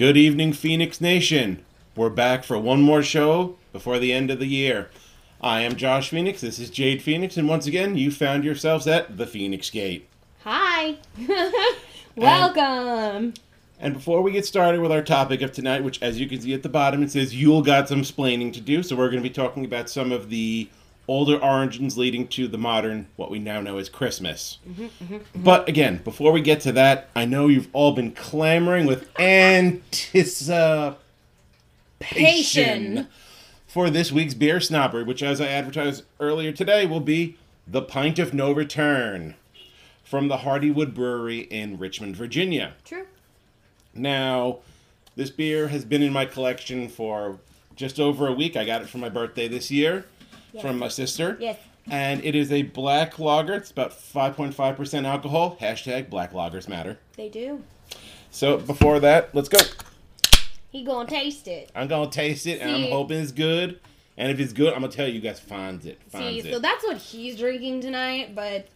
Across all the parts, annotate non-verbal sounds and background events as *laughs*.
Good evening, Feinics Nation. We're back for one more show before the end of the year. I am Josh Phoenix. This is Jade Phoenix, and once again, you found yourselves at the Feinics Gate. Hi. *laughs* Welcome. And before we get started with our topic of tonight, which as you can see at the bottom, it says Yule got some splaining to do. So we're going to be talking about some of the older origins leading to the modern, what we now know as Christmas. Mm-hmm, mm-hmm, mm-hmm. But again, before we get to that, I know you've all been clamoring with anticipation for this week's beer snobbery, which, as I advertised earlier today, will be the Pint of No Return from the Hardywood Brewery in Richmond, Virginia. True. Now, this beer has been in my collection for just over a week. I got it for my birthday this year from my sister. Yes. And it is a black lager. It's about 5.5% alcohol. Hashtag black lagers matter. They do. So before that, let's go. He gonna taste it. I'm going to taste it, and I'm See- hoping it's good. And if it's good, I'm going to tell you guys finds it. See, it. so that's what he's drinking tonight, but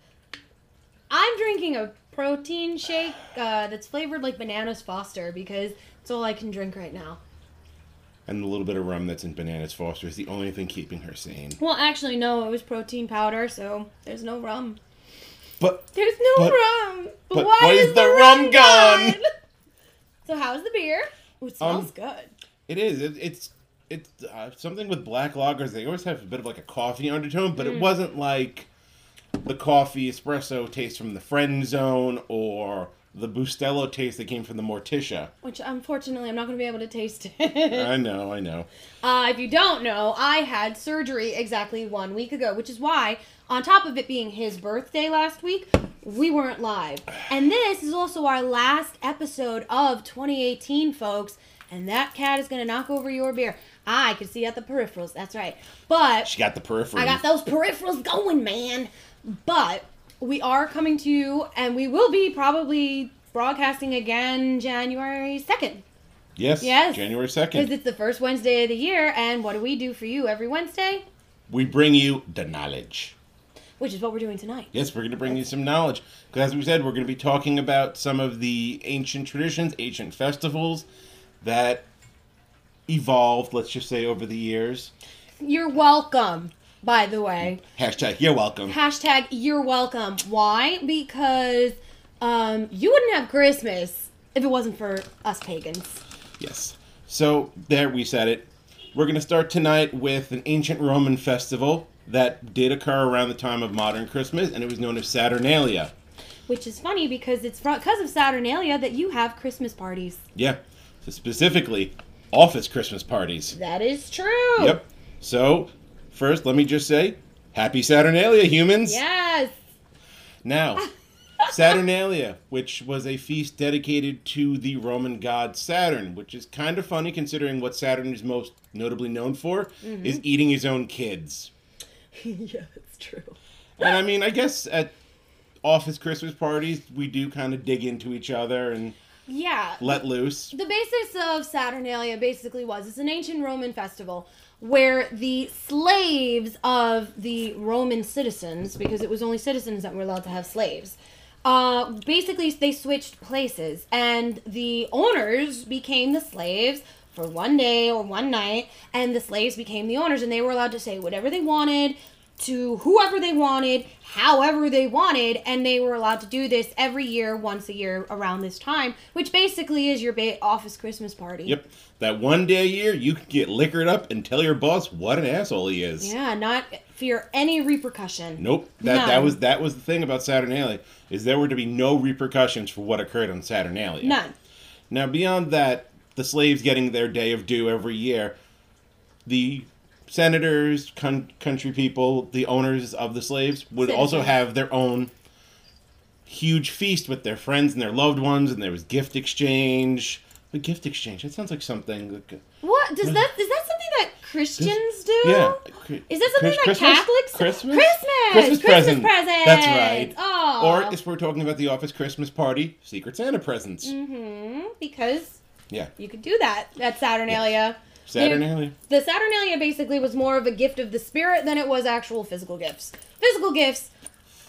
I'm drinking a protein shake uh, that's flavored like bananas Foster because it's all I can drink right now. And the little bit of rum that's in Bananas Foster is the only thing keeping her sane. Well, actually, no, it was protein powder, so there's no rum. But There's no But- rum. But, but why why is is the, the rum rum gone? gone? so how's the beer? Ooh, it smells Um, good. It is. It, it's it's uh, something with black lagers. They always have a bit of like a coffee undertone, but Mm. it wasn't like the coffee espresso taste from the Friend Zone or the Bustelo taste that came from the Morticia. Which unfortunately I'm not going to be able to taste it. *laughs* I know, I know. Uh, if you don't know, I had surgery exactly one week ago, which is why, on top of it being his birthday last week, we weren't live. And this is also our last episode of 2018, folks. And that cat is going to knock over your beer. I can see at the peripherals. That's right. But She got the peripherals. I got those peripherals going, man. But we are coming to you, and we will be probably broadcasting again January 2nd. yes, Yes. January 2nd. Because it's the first Wednesday of the year, and what do we do for you every Wednesday? We bring you the knowledge. Which is what we're doing tonight. Yes, we're going to bring you some knowledge. Because as we said, we're going to be talking about some of the ancient traditions, ancient festivals that evolved, let's just say, over the years. You're welcome, by the way. Hashtag, you're welcome. Hashtag you're welcome. Why? Because um, you wouldn't have Christmas if it wasn't for us pagans. Yes. So there we said it. We're going to start tonight with an ancient Roman festival that did occur around the time of modern Christmas, and it was known as Saturnalia. Which is funny because it's because of Saturnalia that you have Christmas parties. Yeah. So specifically, office Christmas parties. That is true. Yep. So first, let me just say, Happy Saturnalia, humans. Yes. Now, *laughs* Saturnalia, which was a feast dedicated to the Roman god Saturn, which is kind of funny considering what Saturn is most notably known for, mm-hmm. is eating his own kids. *laughs* yeah, it's true. And I mean, I guess at office Christmas parties, we do kind of dig into each other and Yeah. let loose. The basis of Saturnalia basically was it's an ancient Roman festival where the slaves of the Roman citizens, because it was only citizens that were allowed to have slaves, uh, basically they switched places and the owners became the slaves for one day or one night, and the slaves became the owners, and they were allowed to say whatever they wanted to whoever they wanted, however they wanted, and they were allowed to do this every year, once a year around this time, which basically is your ba- office Christmas party. Yep. That one day a year, you can get liquored up and tell your boss what an asshole he is. Yeah, not fear any repercussion. Nope. That that was that was the thing about Saturnalia is there were to be no repercussions for what occurred on Saturnalia. None. Now beyond that, the slaves getting their day of due every year, the senators, con- country people, the owners of the slaves would also have their own huge feast with their friends and their loved ones, and there was gift exchange. A gift exchange. That sounds like something. Like, What does that? Is that something that Christians do? yeah. Is that something Chris- that Catholics? Christmas? Christmas. Christmas present. presents. That's right. Oh. Or if we're talking about the office Christmas party, Secret Santa presents. hmm because Yeah. You could do that at Saturnalia. Saturnalia. The Saturnalia basically was more of a gift of the spirit than it was actual physical gifts. Physical gifts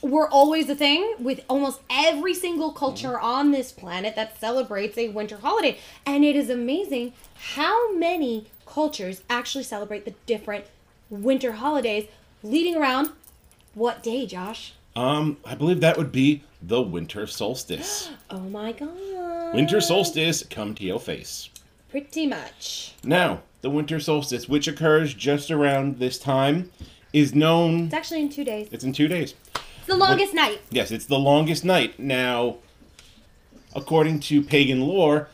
were always a thing with almost every single culture on this planet that celebrates a winter holiday. And it is amazing how many cultures actually celebrate the different winter holidays leading around what day, Josh? Um, I believe that would be the winter solstice. *gasps* Oh my god. winter solstice, come to your face. Pretty much. Now, the winter solstice, which occurs just around this time, is known. It's actually in two days. It's in two days. It's the longest night. Yes, it's the longest night. Now, according to pagan lore,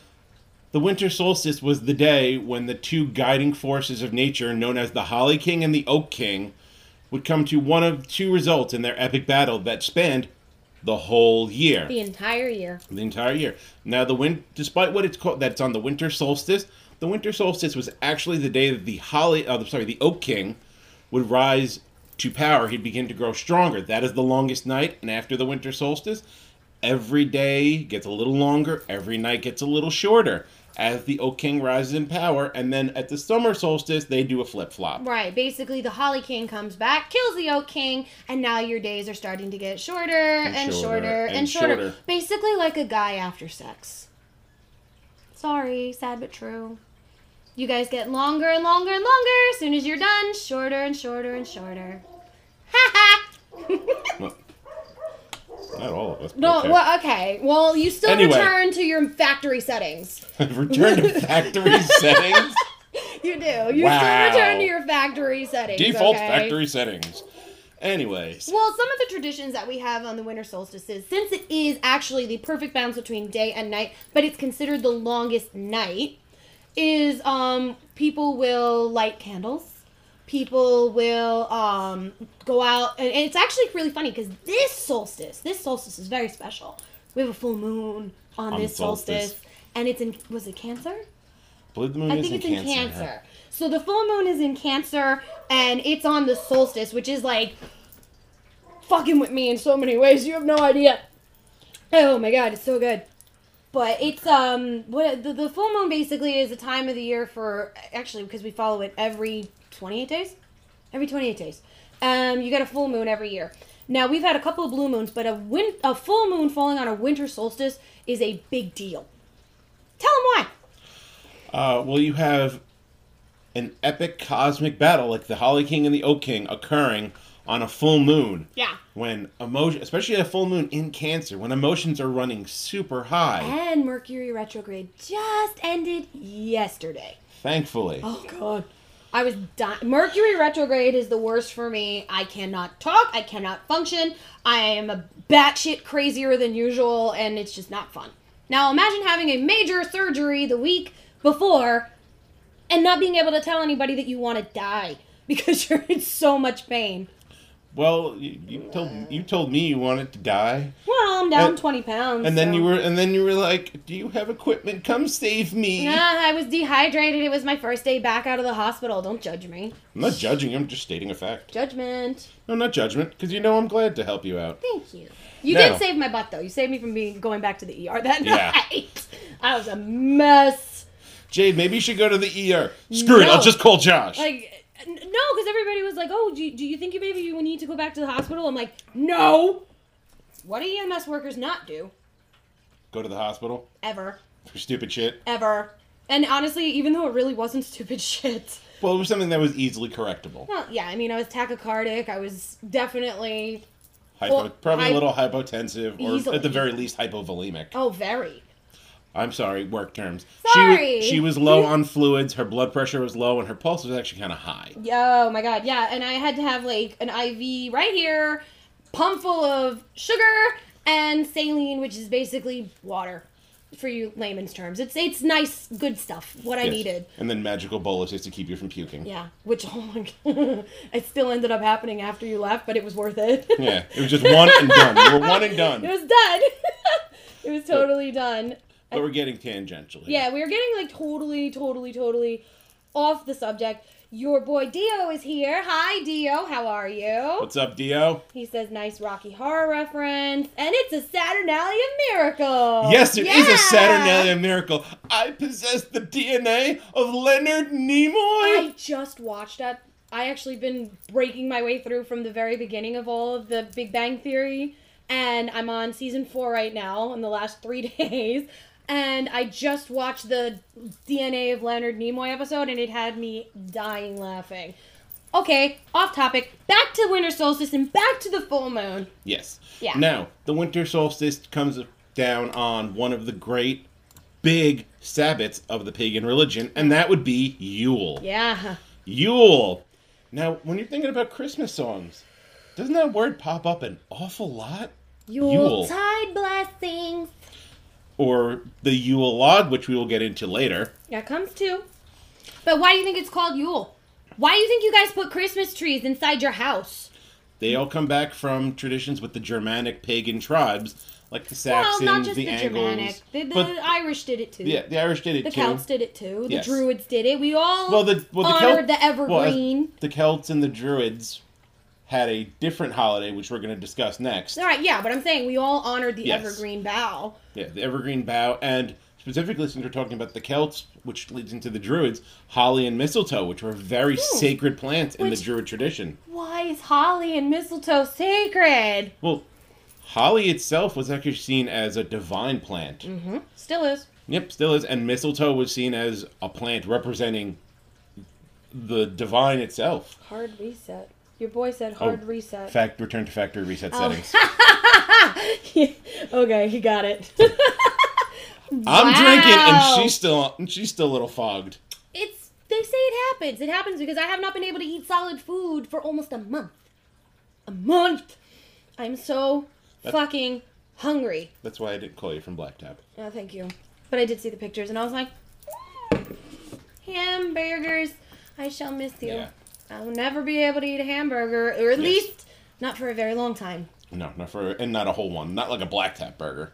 the winter solstice was the day when the two guiding forces of nature, known as the Holly King and the Oak King, would come to one of two results in their epic battle that spanned the whole year. The entire year. the entire year. Now, the wind despite what it's called, that's on the winter solstice. The winter solstice was actually the day that the holly, uh, sorry, the Oak King, would rise to power. He'd begin to grow stronger. That is the longest night, and after the winter solstice, every day gets a little longer. Every night gets a little shorter as the Oak King rises in power. And then at the summer solstice, they do a flip flop. Right. Basically, the Holly King comes back, kills the Oak King, and now your days are starting to get shorter and, shorter, shorter and, and shorter. shorter. Basically, like a guy after sex. Sorry, sad but true. You guys get longer and longer and longer. As soon as you're done, shorter and shorter and shorter. Ha ha! *laughs* Not all of us. No, okay. well, okay. Well, you still Anyway. return to your factory settings. *laughs* Return to factory *laughs* settings. You do. You Wow. still return to your factory settings. Default okay? factory settings. Anyways. Well, some of the traditions that we have on the winter solstices, since it is actually the perfect balance between day and night, but it's considered the longest night, is um people will light candles. People will um go out and, it's actually really funny because this solstice, this solstice is very special. We have a full moon on, On this solstice. solstice. And it's in was it cancer? I believe the moon I is think in it's in cancer. Cancer. So the full moon is in Cancer, and it's on the solstice, which is like fucking with me in so many ways. You have no idea. Oh my god, it's so good. But it's um what the, the full moon basically is a time of the year for actually because we follow it every 28 days. Every 28 days. Um you get a full moon every year. Now we've had a couple of blue moons, but a win- a full moon falling on a winter solstice is a big deal. Tell them why. Uh, well, you have an epic cosmic battle like the Holly King and the Oak King occurring on a full moon. Yeah. When emotion, especially a full moon in Cancer, when emotions are running super high. And Mercury retrograde just ended yesterday. Thankfully. Oh god. I was dying. Mercury retrograde is the worst for me. I cannot talk. I cannot function. I am a batshit crazier than usual, and it's just not fun. Now imagine having a major surgery the week before and not being able to tell anybody that you want to die *laughs* because you're in so much pain. Well, you, you told you told me you wanted to die, Well, I'm down And- 20 pounds. and then you were and then you were like, "Do you have equipment? Come save me." Nah, I was dehydrated. It was my first day back out of the hospital. Don't judge me. I'm not judging. I'm just stating a fact. Judgment. No, not judgment, because you know I'm glad to help you out. Thank you. You Now- did save my butt though. You saved me from being going back to the ER that Yeah. night. *laughs* I was a mess. Jade, maybe you should go to the ER. Screw it. I'll just call Josh. Like no, because everybody was like, "Oh, do you, do you think you maybe you need to go back to the hospital?" I'm like, "No." What do EMS workers not do go to the hospital ever, for stupid shit. ever? And honestly, even though it really wasn't *laughs* stupid shit. Well, it was something that was easily correctable. Well, yeah, I mean, I was tachycardic. I was definitely Hypo, Well, probably a little hypotensive, or Easily. at the very least hypovolemic. oh, very. I'm sorry, work terms. Sorry. She, she was low on fluids. Her blood pressure was low, and her pulse was actually kind of high. Oh my god, yeah, and I had to have like an IV right here, pump full of sugar and saline, which is basically water, for you layman's terms. It's it's nice, good stuff. What I Yes. needed. And then magical boluses to keep you from puking. Yeah, which *laughs* oh my god, it still ended up happening after you left, but it was worth it. Yeah, it was just one and done. You were one and *laughs* done. it was done. *laughs* it was totally done. But we're getting tangential. here. Yeah, we are getting like totally, totally, totally off the subject. Your boy Dio is here. Hi, Dio. How are you? What's up, Dio? He says, nice Rocky Horror reference. And it's a Saturnalia miracle. Yes, it is Yeah. a Saturnalia miracle. I possess the DNA of Leonard Nimoy. I just watched that. I actually been breaking my way through from the very beginning of all of the Big Bang Theory, and I'm on season four right now in the last three *laughs* days. And I just watched the DNA of Leonard Nimoy episode, and it had me dying laughing. Okay, off topic. Back to winter solstice and back to the full moon. Yes. Yeah. Now, the winter solstice comes down on one of the great big Sabbats of the pagan religion, and that would be Yule. Yeah. Yule. Now, when you're thinking about Christmas songs, doesn't that word pop up an awful lot? Yule. Yuletide blessings. Or the Yule log, which we will get into later. Yeah, comes too. But why do you think it's called Yule? Why do you think you guys put Christmas trees inside your house? They all come back from traditions with the Germanic pagan tribes, like the Saxons, Well, not just the, the, Angles. Germanic. The, the but Irish did it too. yeah, the Irish did it the too. The Celts did it too. The Yes. Druids did it. We all Well, the well, the honored Celt- the well, evergreen. the Celts and the Druids had a different holiday, which we're going to discuss next. all right, yeah, but I'm saying we all honored the Yes. evergreen bough. Yeah, the evergreen bough, and specifically since we're talking about the Celts, which leads into the Druids, holly and mistletoe, which were very sacred plants in Which- the Druid tradition. Why is holly and mistletoe sacred? Well, holly itself was actually seen as a divine plant. Mm-hmm. Still is. Yep, still is, and mistletoe was seen as a plant representing the divine itself. Hard reset. Your boy said hard Oh, reset. Fact, return to factory reset Oh. settings. *laughs* okay, he got it. *laughs* I'm drinking, and she's still she's still a little fogged. It's they say it happens. It happens because I have not been able to eat solid food for almost a month. A month. I'm so That- fucking hungry. That's why I didn't call you from Black Blacktop. Oh, thank you. But I did see the pictures and I was like, "Mm, hamburgers. I shall miss you. Yeah. I will never be able to eat a hamburger, or at Yes. least not for a very long time. No, not for and not a whole one, not like a Blacktop burger,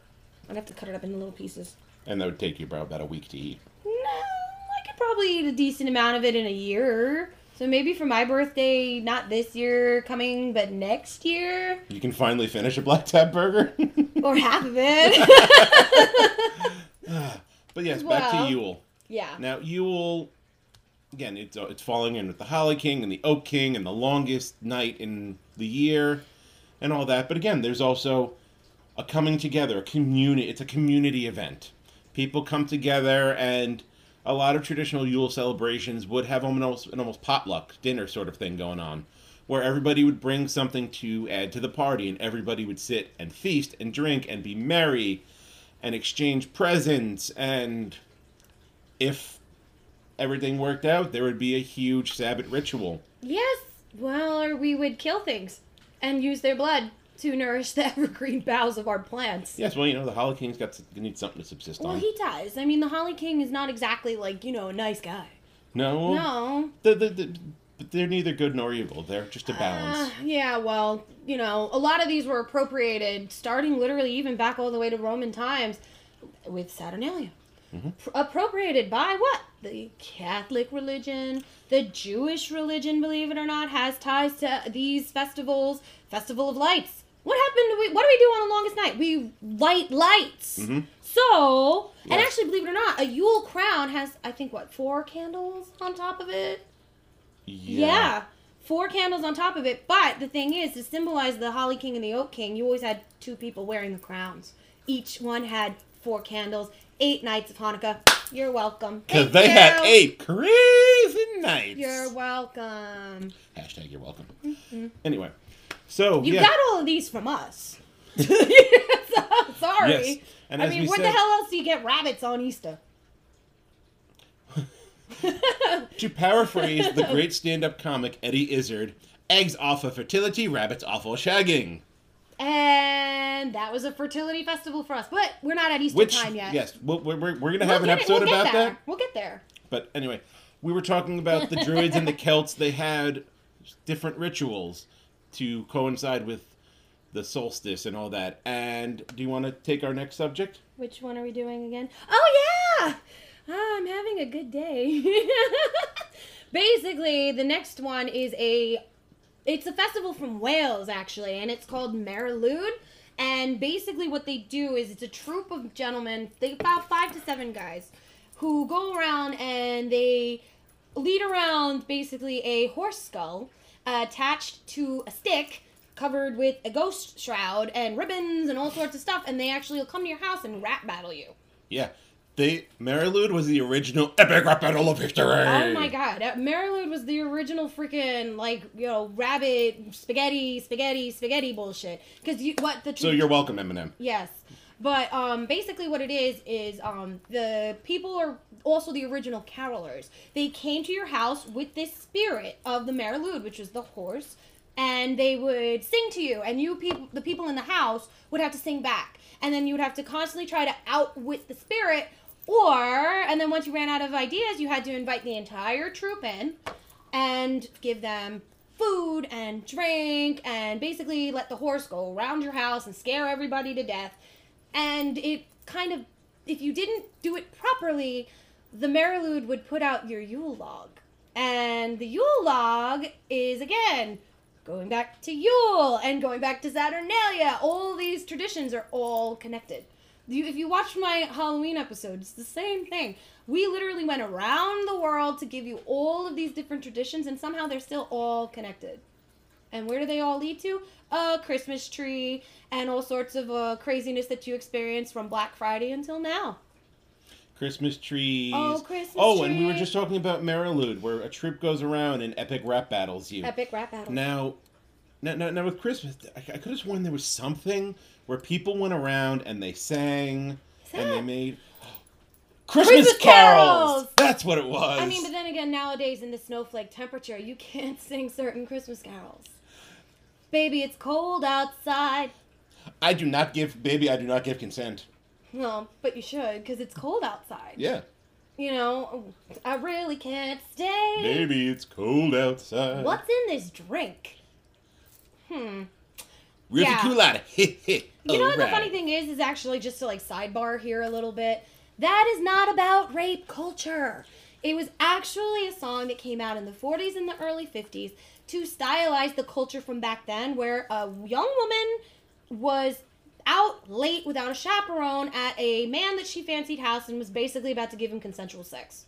I'd have to cut it up into little pieces. and that would take you about about a week to eat. No, I could probably eat a decent amount of it in a year. So maybe for my birthday, not this year coming, but next year, You can finally finish a Blacktop burger. *laughs* or half of it. *laughs* Ah, but yes, back to Yule. yeah. Now Yule, again, it's uh, it's falling in with the Holly King and the Oak King and the longest night in the year, and all that. But again, there's also a coming together, a community. It's a community event. People come together, and a lot of traditional Yule celebrations would have almost an almost potluck dinner sort of thing going on, where everybody would bring something to add to the party, and everybody would sit and feast and drink and be merry, and exchange presents and if everything worked out, there would be a huge Sabbath ritual. Yes. Well, or we would kill things and use their blood to nourish the *laughs* evergreen boughs of our plants. Yes, well, you know, the Holly King's got to, need something to subsist Well, on. Well, he does. I mean, the Holly King is not exactly like, you know, a nice guy. no, No. The, the, the, but they're neither good nor evil. They're just a balance. Uh, yeah, well, you know, a lot of these were appropriated starting literally even back all the way to Roman times with Saturnalia. Mm-hmm. Pr- appropriated by what? The Catholic religion, the Jewish religion, believe it or not, has ties to these festivals. Festival of Lights. What happened? To we, what do we do on the longest night? We light lights. Mhm. So, and actually, believe it or not, a Yule crown has, I think, what, four candles on top of it? Yeah. Four candles on top of it. But the thing is, to symbolize the Holly King and the Oak King, you always had two people wearing the crowns. Each one had four candles. Eight nights of Hanukkah. You're welcome. Because they had you. eight crazy nights. You're welcome. Hashtag you're welcome. Mm-hmm. Anyway, so You yeah. got all of these from us. *laughs* Sorry. Yes. And I mean, where said- the hell else do you get rabbits on Easter? *laughs* To paraphrase the *laughs* great stand-up comic Eddie Izzard, eggs off of fertility, rabbits off of shagging. And that was a fertility festival for us. But we're not at Easter Which, time yet. yes, we're, we're, we're going to We'll have an get it- episode we'll about that. We'll get there. But anyway, we were talking about the Druids and the *laughs* Celts. They had different rituals to coincide with the solstice and all that. And do you want to take our next subject? Which one are we doing again? Oh yeah! Ah, I'm having a good day. *laughs* basically, the next one is a. It's a festival from Wales, actually, and it's called Mari Lwyd. And basically, what they do is it's a troupe of gentlemen, they about five to seven guys, who go around and they lead around basically a horse skull attached to a stick covered with a ghost shroud and ribbons and all sorts of stuff and they actually will come to your house and rap battle you Yeah. They Mari Lwyd was the original epic rap battle of victory. oh my god uh, Mari Lwyd was the original freaking like you know rabbit spaghetti spaghetti spaghetti bullshit because you what the So you're welcome, Eminem. Yes. But um, basically, what it is is um, the people are also the original carolers. They came to your house with this spirit of the Mari Lwyd, which is the horse, and they would sing to you, and you people, the people in the house, would have to sing back, and then you would have to constantly try to outwit the spirit, or and then once you ran out of ideas, you had to invite the entire troop in, and give them food and drink and basically let the horse go around your house and scare everybody to death. And it kind of, if you didn't do it properly, the Mari Lwyd would put out your Yule log. And the Yule log is, again, going back to Yule and going back to Saturnalia. All these traditions are all connected. You, if you watch my Halloween episode, it's the same thing. We literally went around the world to give you all of these different traditions, and somehow they're still all connected. And where do they all lead to? A Christmas tree and all sorts of uh, craziness that you experience from Black Friday until now. Christmas trees. Oh, Christmas Oh, and we were just talking about Mari Lwyd, where a troop goes around and epic rap battles you. Epic rap battle. Now, now, now, now with Christmas, I, I could have sworn there was something where people went around and they sang and they made Christmas, Christmas carols. carols! That's what it was. I mean, but then again, nowadays in the snowflake temperature, you can't *laughs* sing certain Christmas carols. Baby, it's cold outside. I do not give, baby. I do not give consent. Well, but you should, because it's cold outside. Yeah, You know, I really can't stay. baby, it's cold outside. What's in this drink? Hmm. Really Yeah. cool out. You know what the funny thing is, is actually just to like sidebar here a little bit. That is not about rape culture. It was actually a song that came out in the 40s and the early 50s to stylize the culture from back then, where a young woman was out late without a chaperone at a man that she fancied house and was basically about to give him consensual sex.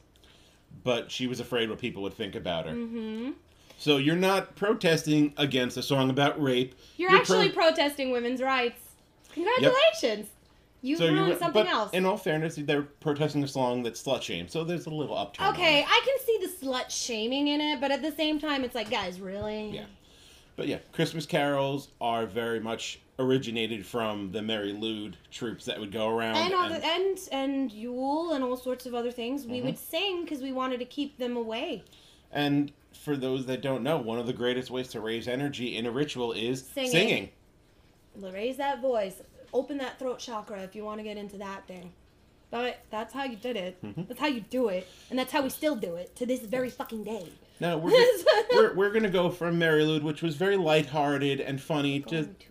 But she was afraid what people would think about her. Mm-hmm. So you're not protesting against a song about rape. You're, pro- actually protesting women's rights. Congratulations. You So ruined something but else. in all fairness, they're protesting a song that's slut shame. So there's a little upturn. Okay. I can see the slut shaming in it, but at the same time, it's like, guys, really? Yeah. But yeah, Christmas carols are very much originated from the Mari Lwyd troops that would go around. And, all and- the, and and Yule and all sorts of other things. Mm-hmm. We would sing because we wanted to keep them away. And for those that don't know, one of the greatest ways to raise energy in a ritual is Singing. singing. Raise that voice, open that throat chakra if you want to get into that thing. But that's how you did it. Mm-hmm. That's how you do it, and that's how we still do it to this very fucking day. Now we're *laughs* go- we're, we're gonna go from Mari Lwyd, which was very lighthearted and funny, to Going too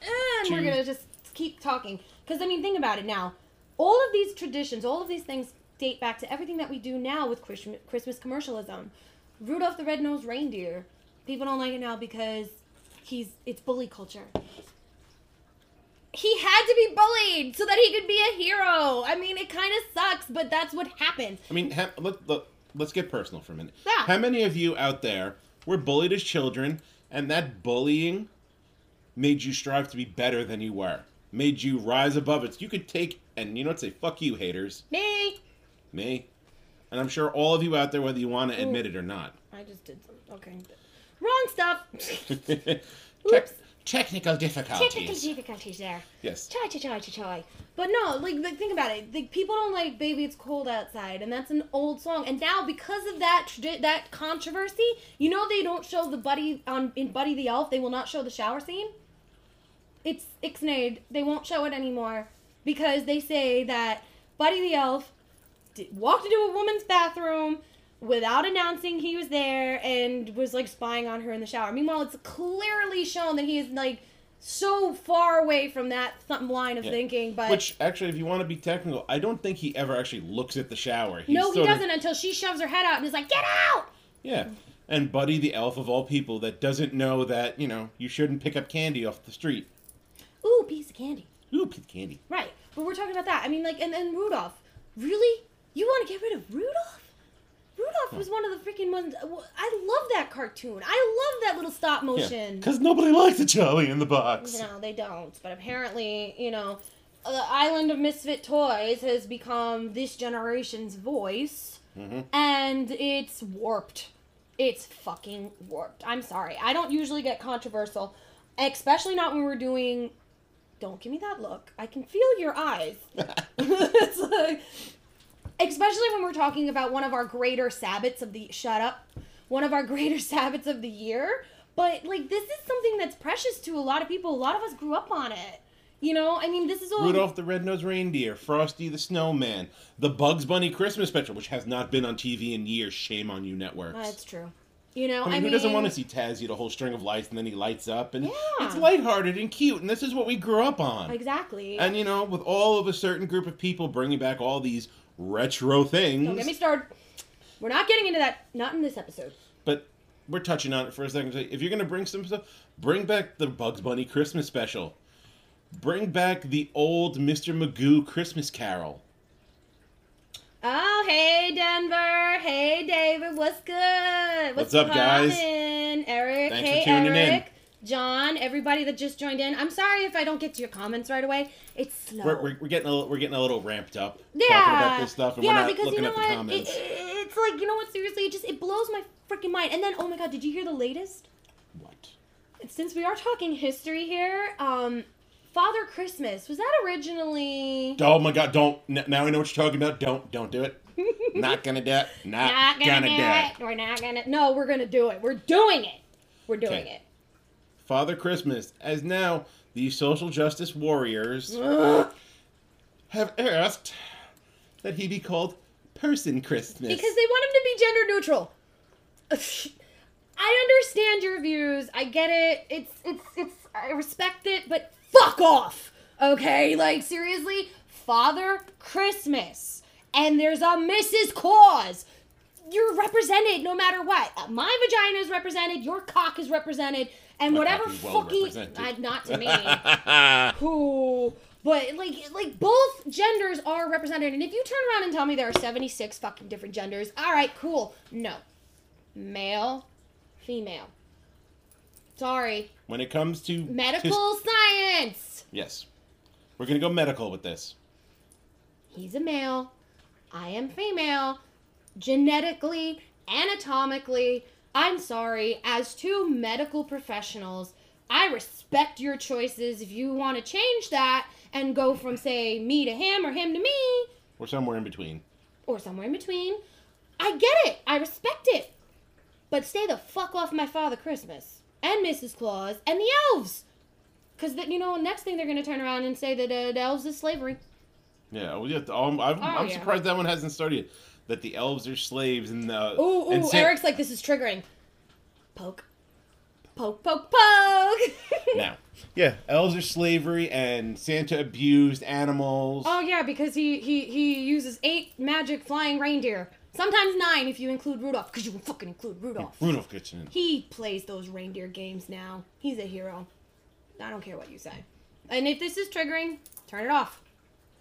fast. And we're gonna just keep talking because I mean, think about it now. All of these traditions, all of these things date back to everything that we do now with Christmas commercialism. Rudolph the Red-Nosed Reindeer. People don't like it now because he's it's bully culture. He had to be bullied so that he could be a hero. I mean, it kind of sucks, but that's what happened. I mean, ha- let, let, let's get personal for a minute. Yeah. How many of you out there were bullied as children, and that bullying made you strive to be better than you were? Made you rise above it. You could take, and you know what? Say, fuck you, haters. Me. Me. And I'm sure all of you out there, whether you want to admit it or not. I just did some okay. Wrong stuff. *laughs* Tec- technical difficulties. Technical difficulties there. Yes. Chai chai chai chai chai. But no, like, like think about it. Like people don't like "Baby It's Cold Outside," and that's an old song. And now because of that that controversy, you know they don't show the Buddy on in Buddy the Elf. They will not show the shower scene. It's ixnayed. They won't show it anymore because they say that Buddy the Elf walked into a woman's bathroom without announcing he was there and was like spying on her in the shower. Meanwhile, it's clearly shown that he is like so far away from that th- line of Yeah. thinking. But Which actually, if you want to be technical, I don't think he ever actually looks at the shower. He's no, he doesn't until she shoves her head out and is like, "Get out!" Yeah. And Buddy, the elf of all people, that doesn't know that you know you shouldn't pick up candy off the street. Ooh, piece of candy. Ooh, piece of candy. Right, but we're talking about that. I mean, like, and then Rudolph. Really, you want to get rid of Rudolph? Rudolph was one of the freaking ones. Uh, I love that cartoon. I love that little stop motion. Because nobody likes a Charlie in the box. No, they don't. But apparently, you know, uh, the Island of Misfit Toys has become this generation's voice, mm-hmm. and it's warped. It's fucking warped. I'm sorry. I don't usually get controversial, especially not when we're doing. Don't give me that look. I can feel your eyes. *laughs* *laughs* it's like, especially when we're talking about one of our greater sabbats of the shut up, one of our *laughs* greater sabbats of the year. But like this is something that's precious to a lot of people. A lot of us grew up on it. You know, I mean, this is all. Rudolph the Red-Nosed Reindeer, Frosty the Snowman, the Bugs Bunny Christmas special, which has not been on TV in years. Shame on you, networks. That's true. You know, I mean, who doesn't want to see Taz eat a whole string of lights and then he lights up? And Yeah. it's lighthearted and cute, and this is what we grew up on. Exactly. And you know, with all of a certain group of people bringing back all these retro things, Don't get me started. We're not getting into that. Not in this episode. but we're touching on it for a second. If you're gonna bring some stuff, bring back the Bugs Bunny Christmas special. Bring back the old Mr. Magoo Christmas Carol. Oh, hey Denver. Hey David. What's good? What's up, guys? Eric. Thanks for hey tuning in. John, everybody that just joined in. I'm sorry if I don't get to your comments right away. It's slow. We're, we're, we're getting a little, we're getting a little ramped up yeah. talking about this stuff, and yeah, we're not because looking you know at the what? comments. It, it- it's like you know what? Seriously, it just it blows my freaking mind. And then oh my god, did you hear the latest? what? Since we are talking history here, um, Father Christmas was that originally? Oh my God! Don't now I know what you're talking about. Don't don't do it. *laughs* not gonna do it. Not, not gonna, gonna, do do it. We're not gonna. No, we're gonna do it. We're doing it. We're doing Okay. Father Christmas, as now the social justice warriors *sighs* have asked that he be called Person Christmas. Because they want him to be gender neutral. *laughs* I understand your views. I get it. It's it's it's I respect it, but fuck off. Okay? Like seriously, Father Christmas. And there's a Mrs. Claus. You're represented no matter what. My vagina is represented, your cock is represented, and whatever well fucking uh, not to me. *laughs* who but like like both genders are represented. And if you turn around and tell me there are 76 fucking different genders all right cool. No. Male female. Sorry. When it comes to medical science! Yes, we're gonna go medical with this. he's a male. I am female. Genetically anatomically i'm sorry as two medical professionals i respect your choices if you want to change that and go from say me to him or him to me We're somewhere in between. or somewhere in between. I get it. I respect it. But stay the fuck off my Father Christmas and Mrs. Claus and the elves. Because, you know, next thing they're going to turn around and say that uh, the elves is slavery. Yeah, well, yeah um, I'm, I'm yeah. surprised that one hasn't started yet. That the elves are slaves and the Ooh, and ooh, Eric's like, this is triggering. Poke. Poke, poke, poke. *laughs* now. Yeah, elves are slavery and Santa abused animals. oh, yeah, because he, he, he uses eight magic flying reindeer. Sometimes nine if you include Rudolph, because you can fucking include Rudolph. Rudolph gets in. He plays those reindeer games now. He's a hero. I don't care what you say. And if this is triggering, turn it off.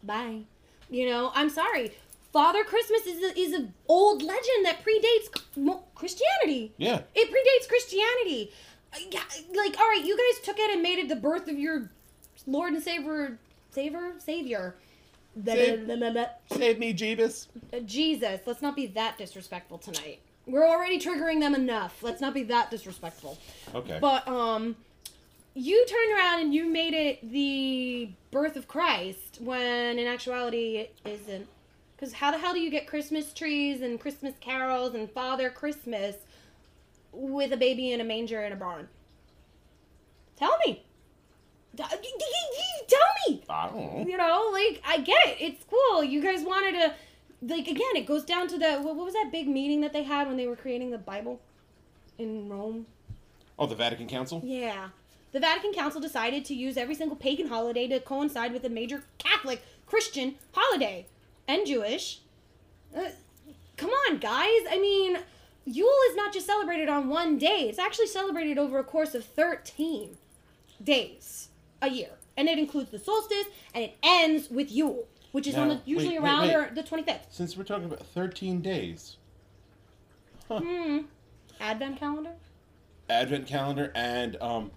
Bye. You know, I'm sorry. Father Christmas is a, is an old legend that predates Christianity. Yeah. It predates Christianity. Uh, yeah, like, all right, you guys took it and made it the birth of your Lord and Savior, Savior, Savior. Save- Save me, Jeebus. Uh, Jesus, let's not be that disrespectful tonight. We're already triggering them enough. Let's not be that disrespectful. Okay. But um you turned around and you made it the birth of Christ when in actuality it isn't. Cuz how the hell do you get Christmas trees and Christmas carols and Father Christmas with a baby in a manger in a barn? Tell me. Tell me I don't know. you know, like I get it. It's cool. You guys wanted to, like again, it goes down to the what was that big meeting that they had when they were creating the Bible in Rome? Oh, the Vatican Council? Yeah, the Vatican Council decided to use every single pagan holiday to coincide with a major Catholic Christian holiday and Jewish. Uh, come on, guys. I mean, Yule is not just celebrated on one day, it's actually celebrated over a course of 13 days a year. And it includes the solstice and it ends with Yule, which is on the, usually wait, wait, around wait. or the 25th. Since we're talking about 13 days, Hmm. Advent calendar? Advent calendar and um,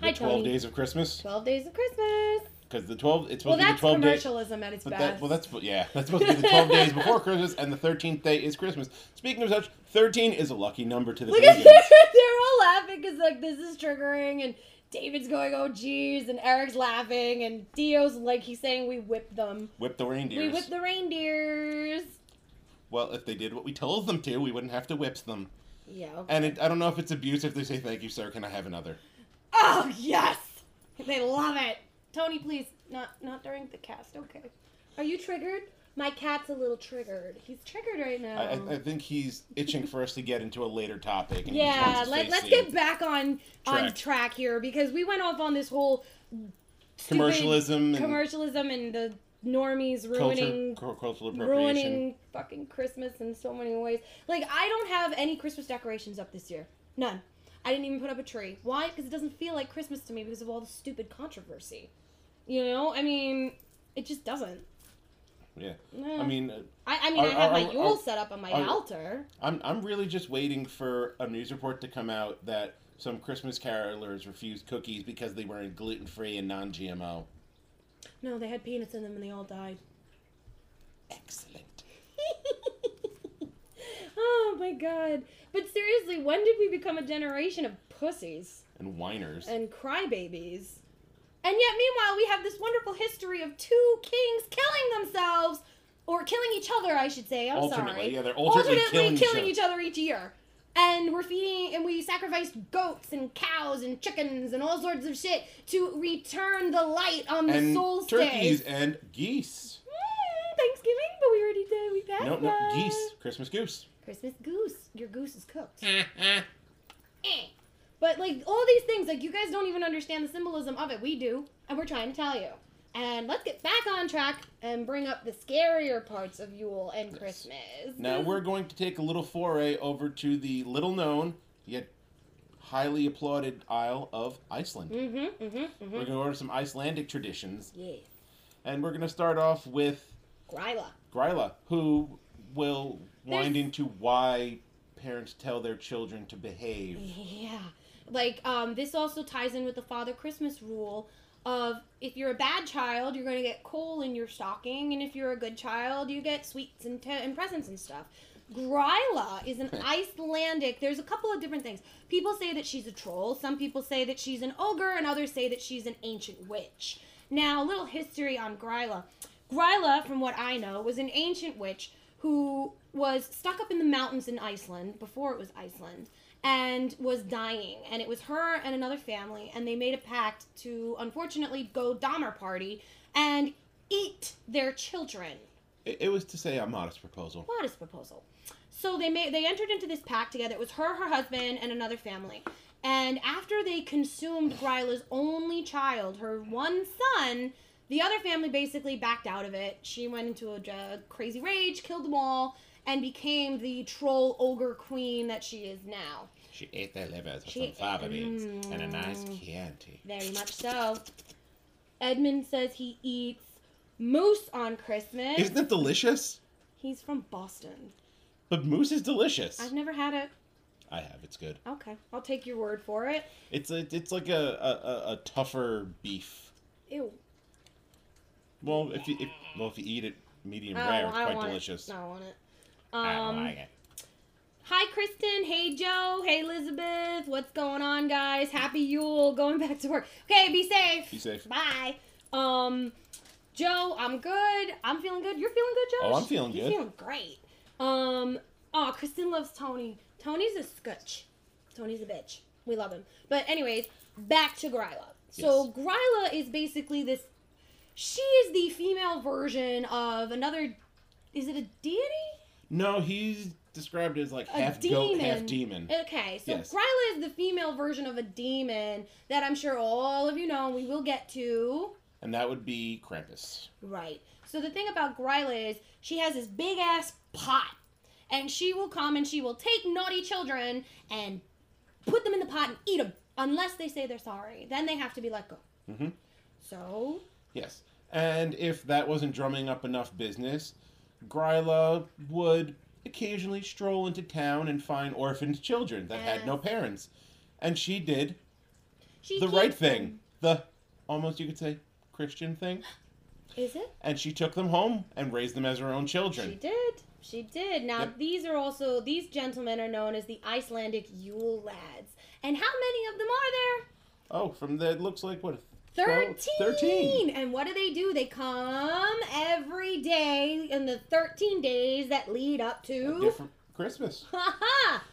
the Hi, 12 Tony. days of Christmas. 12 days of Christmas. Because the 12, it's Well, supposed to be the 12 days. commercialism at its best. that, well, that's yeah, *laughs* that's supposed to be the 12 days before Christmas, and the 13th day is Christmas. Speaking of such, 13 is a lucky number to the Look at *laughs* they're all laughing because like this is triggering and David's going, oh geez, and Eric's laughing and Dio's like he's saying we whipped them. Whip the reindeers. We whipped the reindeers. Well, if they did what we told them to, we wouldn't have to whip them. Yeah. okay. And it, I don't know if it's abuse if they say, thank you, sir, can I have another? Oh yes, they love it. Tony, please, not not during the cast. Okay. Are you triggered? My cat's a little triggered. He's triggered right now. I, I, think he's itching for us to get into a later topic. And yeah, wants let let's get back on on Track. track here because we went off on this whole Commercialism and commercialism and the normies culture, ruining cul- cultural appropriation. ruining fucking Christmas in so many ways. Like I don't have any Christmas decorations up this year. None. I didn't even put up a tree. Why? Because it doesn't feel like Christmas to me because of all the stupid controversy. You know? I mean, it just doesn't. Yeah. No. I mean, uh, I, I mean, I Are- have are- my Yule are- set up on my altar. I'm I'm really just waiting for a news report to come out that some Christmas carolers refused cookies because they weren't gluten free and non GMO. No, they had peanuts in them and they all died. Excellent. Oh my god. But seriously, when did we become a generation of pussies And whiners. and crybabies? And yet, meanwhile, we have this wonderful history of two kings killing themselves, or killing each other, I should say. I'm Alternately, sorry. yeah, they're alternately killing each other. each other each year. And we're feeding, and we sacrificed goats and cows and chickens and all sorts of shit to return the light on the and solstice. turkeys and geese. Mm, Thanksgiving, but we already did. We passed No, no, that. geese. Christmas goose. Christmas goose. Your goose is cooked. Eh. But like all these things, like you guys don't even understand the symbolism of it. We do, and we're trying to tell you. And let's get back on track and bring up the scarier parts of Yule and Christmas. Now we're going to take a little foray over to the little known yet highly applauded Isle of Iceland. Mm-hmm. Mm-hmm. Mm-hmm. We're going to order some Icelandic traditions, Yeah. and we're going to start off with Gryla. Gryla, who will wind There's- into why parents tell their children to behave. Yeah. Like, um, this also ties in with the Father Christmas rule of if you're a bad child, you're going to get coal in your stocking, and if you're a good child, you get sweets and, te- and presents and stuff. Gryla is an *laughs* Icelandic. There's a couple of different things. People say that she's a troll. Some people say that she's an ogre, and others say that she's an ancient witch. Now, a little history on Gryla. Gryla, from what I know, was an ancient witch who was stuck up in the mountains in Iceland before it was Iceland and was dying. And it was her and another family, and they made a pact to unfortunately go Donner party and eat their children. It, it was to say a modest proposal. Modest proposal. So they made they entered into this pact together. It was her, her husband, and another family. And after they consumed Gryla's only child, her one son, the other family basically backed out of it. She went into a uh, crazy rage, killed them all, and became the troll ogre queen that she is now. She ate their livers with She- some fava beans and a nice Mm. Chianti. Very much so. Edmund says he eats moose on Christmas. Isn't it delicious? He's from Boston. But moose is delicious. I've never had it. I have. It's good. Okay, I'll take your word for it. It's a, it's like a, a, a, a tougher beef. Ew. Well, if you if, well if you eat it medium I rare, it's quite delicious. It. I don't want it. I don't Um, like it. Hi, Kristen. Hey, Joe. Hey, Elizabeth. What's going on, guys? Happy Yule. Going back to work. Okay, be safe. Be safe. Bye. Um, Joe, I'm good. I'm feeling good. You're feeling good, Joe? Oh, I'm feeling You're good. feeling great. Um, oh, Kristen loves Tony. Tony's a scutch. Tony's a bitch. We love him. But anyways, back to Gryla. So Gryla is basically this. She is the female version of another. Is it a deity? No, he's described as like a half demon. goat, half demon. Okay, so Yes. Gryla is the female version of a demon that I'm sure all of you know. and We will get to. And that would be Krampus. Right. So the thing about Gryla is she has this big ass pot, and she will come and she will take naughty children and put them in the pot and eat them unless they say they're sorry. Then they have to be let go. Mhm. So Yes. And if that wasn't drumming up enough business, Gryla would occasionally stroll into town and find orphaned children that had no parents. And she did she the right keeps them. thing. The almost you could say Christian thing. Is it? And she took them home and raised them as her own children. She children. did. She did. Now Yep. these are also these gentlemen are known as the Icelandic Yule lads. And how many of them are there? Oh, from the it looks like what 12? 13. 13. And what do they do? They come every day in the 13 days that lead up to different Christmas. *laughs*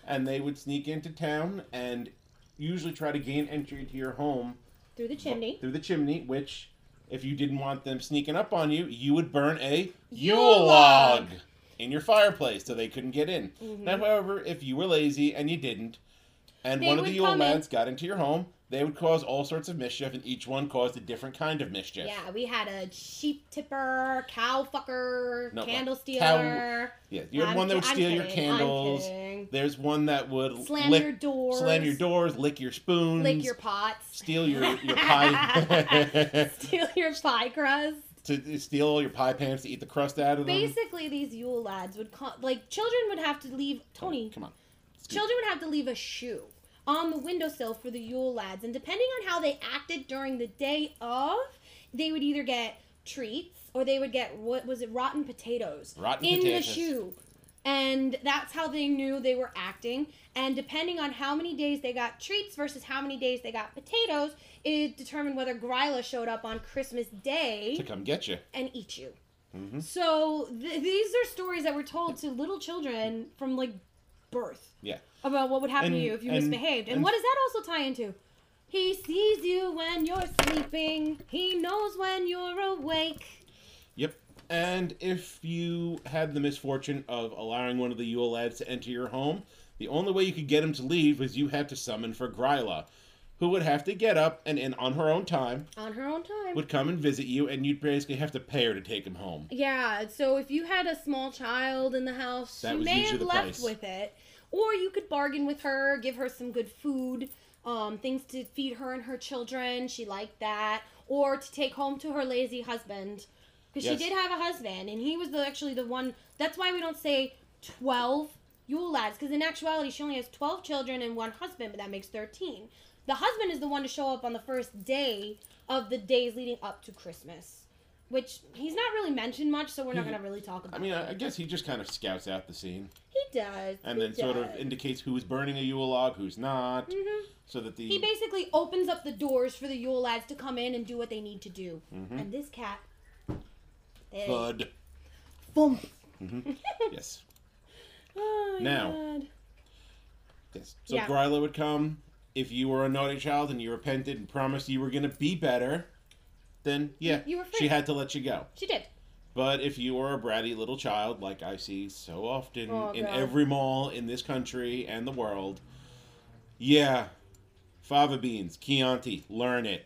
And they would sneak into town and usually try to gain entry to your home Through the chimney. through the chimney, which, if you didn't want them sneaking up on you, you would burn a Yule log. in your fireplace so they couldn't get in. Mhm. Now, however, if you were lazy and you didn't, and They one of the Yule in- lads got into your home, they would cause all sorts of mischief, and each one caused a different kind of mischief. Yeah, we had a sheep tipper, cow fucker, No, candle cow- stealer. Yeah, you had I'm one that would ki- steal your kidding, I'm candles. kidding. There's one that would Slam lick, your doors. slam your doors, lick your spoons, Lick your pots. steal your your *laughs* pie, *laughs* Steal your pie crust. to steal all your pie pans to eat the crust out of them. Basically, these Yule lads would co- like children would have to leave. Tony, come on. children would have to leave a shoe on the windowsill for the Yule lads, and depending on how they acted during the day of, they would either get treats or they would get what was it, rotten potatoes Rotten in potatoes. the shoe. And that's how they knew they were acting. And depending on how many days they got treats versus how many days they got potatoes, it determined whether Gryla showed up on Christmas Day To come get you. and eat you. Mhm. So th- these are stories that were told to little children from like birth Yeah. About what would happen And- to you if you and- misbehaved. And, and- what does that also tie into? He sees you when you're sleeping. He knows when you're awake. Yep. And if you had the misfortune of allowing one of the Yule lads to enter your home, the only way you could get him to leave was you had to summon for Gryla, who would have to get up and, in on her own time, On her own time. would come and visit you, and you'd basically have to pay her to take him home. Yeah, so if you had a small child in the house, That you may have left price. with it. Or you could bargain with her, give her some good food, um, things to feed her and her children. She liked that. Or to take home to her lazy husband. Because Yes. she did have a husband, and he was the, actually the one. That's why we don't say 12 Yule lads, because in actuality, she only has 12 children and one husband, but that makes 13. The husband is the one to show up on the first day of the days leading up to Christmas which he's not really mentioned much, so we're not going to really talk about. I mean. I I guess he just kind of scouts out the scene he does, and he then sort of indicates who's burning a Yule log, who's not, Mhm. so that the He basically opens up the doors for the Yule lads to come in and do what they need to do. Mhm. And this cat, hey, Bud. boom. yes. Oh Now. God. Yes. So Yeah. Gryla would come. If you were a naughty child and you repented and promised you were going to be better, then yeah, You were free. she had to let you go. she did. But if you were a bratty little child, like I see so often Oh, in God. every mall in this country and the world, yeah, fava beans, Chianti, learn it.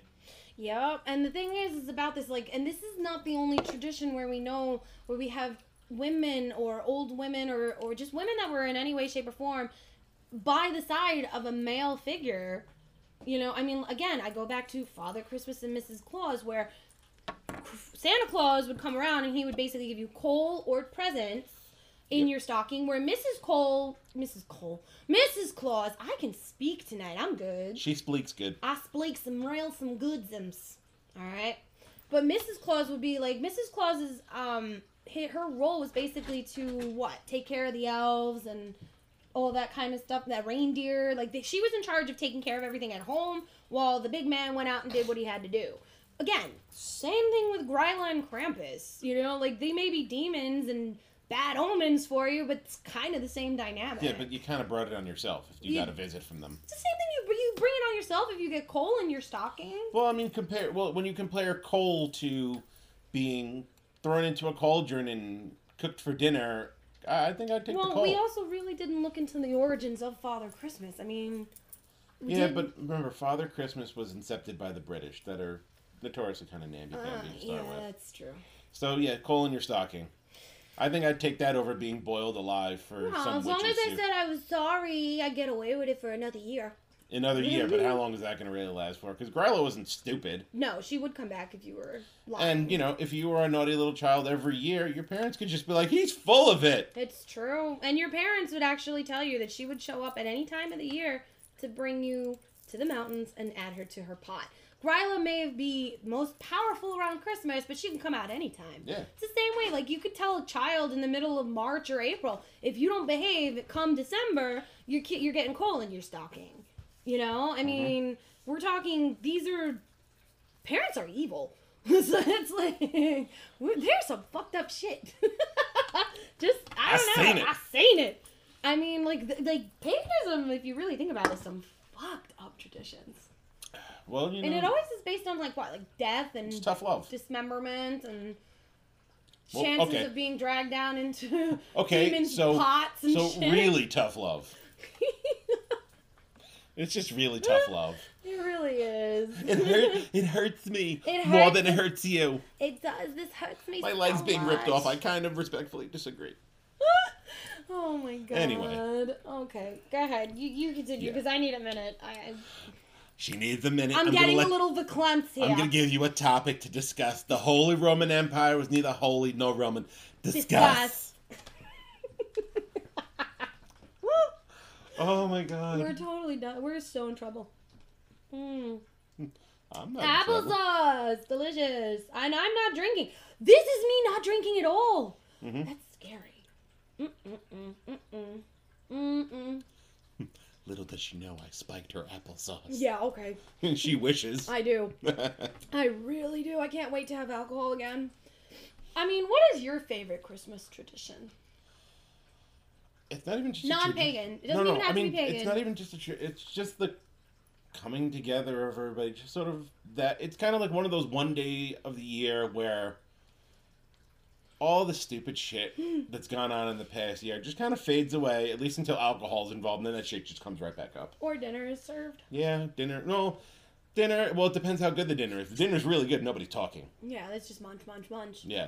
Yep. And the thing is, is about this like, and this is not the only tradition where we know where we have women or old women or or just women that were in any way, shape, or form by the side of a male figure. You know, I mean, again, I go back to Father Christmas and Mrs. Claus, where Santa Claus would come around and he would basically give you coal or presents in your stocking. Where Mrs. Cole, Mrs. Cole, Mrs. Claus, I can speak tonight. I'm good. She speaks good. I speak some real some goodsums. All right, but Mrs. Claus would be like Mrs. Claus's um her role was basically to what take care of the elves and all that kind of stuff. That reindeer, like they, she was in charge of taking care of everything at home, while the big man went out and did what he had to do. Again, same thing with Gryla and Krampus. You know, like they may be demons and bad omens for you, but it's kind of the same dynamic. Yeah, but you kind of brought it on yourself if you Yeah. got a visit from them. it's the same thing. You you bring it on yourself if you get coal in your stocking. Well, I mean, compare. Well, when you compare coal to being thrown into a cauldron and cooked for dinner I I think I'd take the Well, we also really didn't look into the origins of Father Christmas. I mean, yeah, did- but remember, Father Christmas was incepted by the British, that are notoriously kind of namby-pamby Uh, to start yeah, with. that's true. So yeah, coal in your stocking. I think I'd take that over being boiled alive for Well, some as long as I said I was sorry, I'd get away with it for another year. Another year, but how mm-hmm. long is that going to really last for? Because Gryla wasn't stupid. No, she would come back if you were lying. And, you know, if you were a naughty little child every year, your parents could just be like, he's full of it. It's true. And your parents would actually tell you that she would show up at any time of the year to bring you to the mountains and add her to her pot. Gryla may be most powerful around Christmas, but she can come out anytime. Yeah. It's the same way. Like you could tell a child in the middle of March or April, if you don't behave come December, you're ki- you're getting coal in your stocking. You know, I mm-hmm. mean, we're talking. These are parents are evil. *laughs* so it's like there's some fucked up shit. *laughs* Just I I don't know. seen it. I seen it. I mean, like th- like paganism, if you really think about it, is some fucked up traditions, Well, you know, and it always is based on like what, like death and tough love. dismemberment and Well, chances okay. of being dragged down into Okay, *laughs* so pots and shit. so shit. really tough love. It's just really tough *laughs* love. it really is. *laughs* It hurt. *laughs* It hurts me It more than it hurts you. It does. This hurts me. My so legs being ripped off. I kind of respectfully disagree. oh my god. Anyway. Okay, go ahead. You you continue Yeah. because I need a minute. I, She needs a minute. I I'm, getting let- a little verklempt here. I'm gonna give you a topic to discuss. The Holy Roman Empire was neither holy nor Roman. Discuss. Discuss. Oh my god. We're totally done. We're so in trouble. Mm. I'm not. Applesauce, delicious. And I'm not drinking. This is me not drinking at all. Mm-hmm. That's scary. Mm-mm-mm, mm-mm. Mm-mm. Little does she know I spiked her applesauce. Yeah, okay. *laughs* she wishes. I do. *laughs* I really do. I can't wait to have alcohol again. I mean, what is your favorite Christmas tradition? It's not even just a tradi- Non-pagan. It doesn't no, no. even have I mean, to be pagan. it's not even just a. Tra- it's just the coming together of everybody. Just sort of that. It's kind of like one of those one day of the year where all the stupid shit *gasps* that's gone on in the past year just kind of fades away. At least until alcohol's involved, and then that shit just comes right back up. Or dinner is served. Yeah, dinner. No, dinner. Well, it depends how good the dinner is. If the dinner's really good, nobody's talking. Yeah, that's just munch, munch, munch. Yeah,